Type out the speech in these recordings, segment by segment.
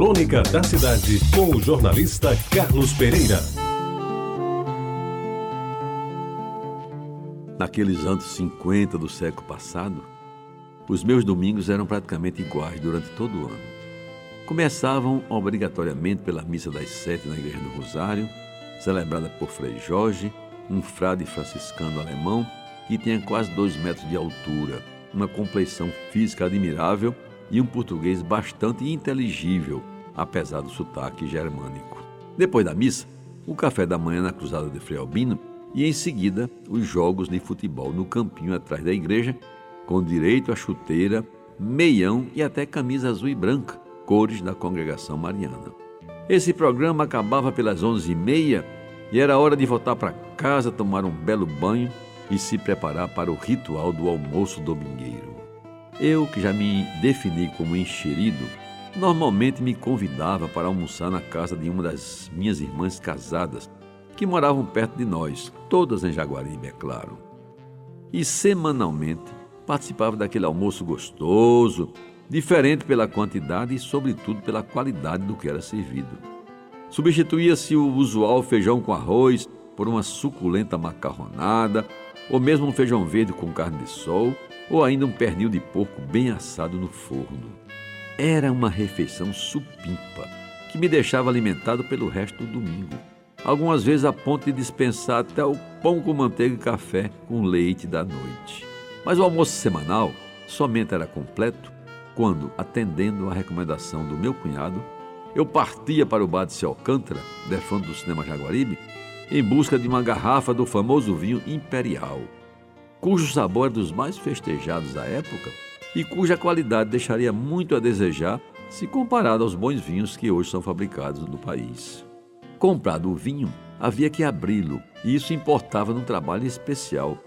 Crônica da Cidade, com o jornalista Carlos Pereira. Naqueles anos 50 do século passado, os meus domingos eram praticamente iguais durante todo o ano. Começavam obrigatoriamente pela missa das sete na Igreja do Rosário, celebrada por Frei Jorge, um frade franciscano alemão que tinha quase dois metros de altura, uma compleição física admirável e um português bastante inteligível, apesar do sotaque germânico. Depois da missa, o café da manhã na Cruzada de Frei Albino e em seguida os jogos de futebol no campinho atrás da igreja, com direito a chuteira, meião e até camisa azul e branca, cores da congregação mariana. Esse programa acabava pelas onze e meia e era hora de voltar para casa, tomar um belo banho e se preparar para o ritual do almoço domingueiro. Eu, que já me defini como enxerido, normalmente me convidava para almoçar na casa de uma das minhas irmãs casadas, que moravam perto de nós, todas em Jaguaribe, é claro. E semanalmente participava daquele almoço gostoso, diferente pela quantidade e, sobretudo, pela qualidade do que era servido. Substituía-se o usual feijão com arroz por uma suculenta macarronada, ou mesmo um feijão verde com carne de sol ou ainda um pernil de porco bem assado no forno. Era uma refeição supimpa, que me deixava alimentado pelo resto do domingo. Algumas vezes a ponto de dispensar até o pão com manteiga e café com leite da noite. Mas o almoço semanal somente era completo quando, atendendo à recomendação do meu cunhado, eu partia para o bar de Alcântara, defronte do cinema Jaguaribe, em busca de uma garrafa do famoso vinho imperial cujo sabor é dos mais festejados da época e cuja qualidade deixaria muito a desejar se comparado aos bons vinhos que hoje são fabricados no país. Comprado o vinho, havia que abri-lo, e isso importava num trabalho especial,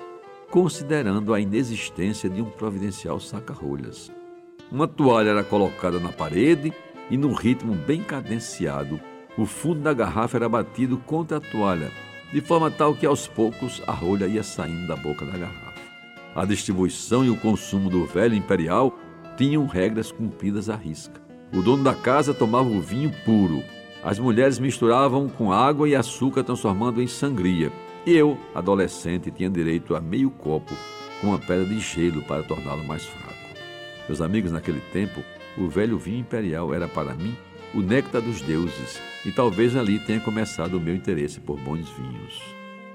considerando a inexistência de um providencial saca-rolhas. Uma toalha era colocada na parede e, num ritmo bem cadenciado, o fundo da garrafa era batido contra a toalha, de forma tal que aos poucos a rolha ia saindo da boca da garrafa. A distribuição e o consumo do velho imperial tinham regras cumpridas à risca. O dono da casa tomava o vinho puro. As mulheres misturavam com água e açúcar, transformando em sangria. E eu, adolescente, tinha direito a meio copo com uma pedra de gelo para torná-lo mais fraco. Meus amigos, naquele tempo, o velho vinho imperial era para mim o néctar dos deuses, e talvez ali tenha começado o meu interesse por bons vinhos.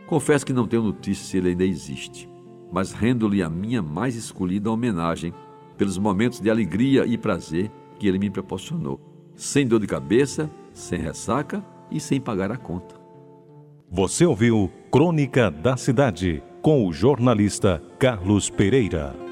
Confesso que não tenho notícia se ele ainda existe, mas rendo-lhe a minha mais escolhida homenagem pelos momentos de alegria e prazer que ele me proporcionou, sem dor de cabeça, sem ressaca e sem pagar a conta. Você ouviu Crônica da Cidade com o jornalista Carlos Pereira.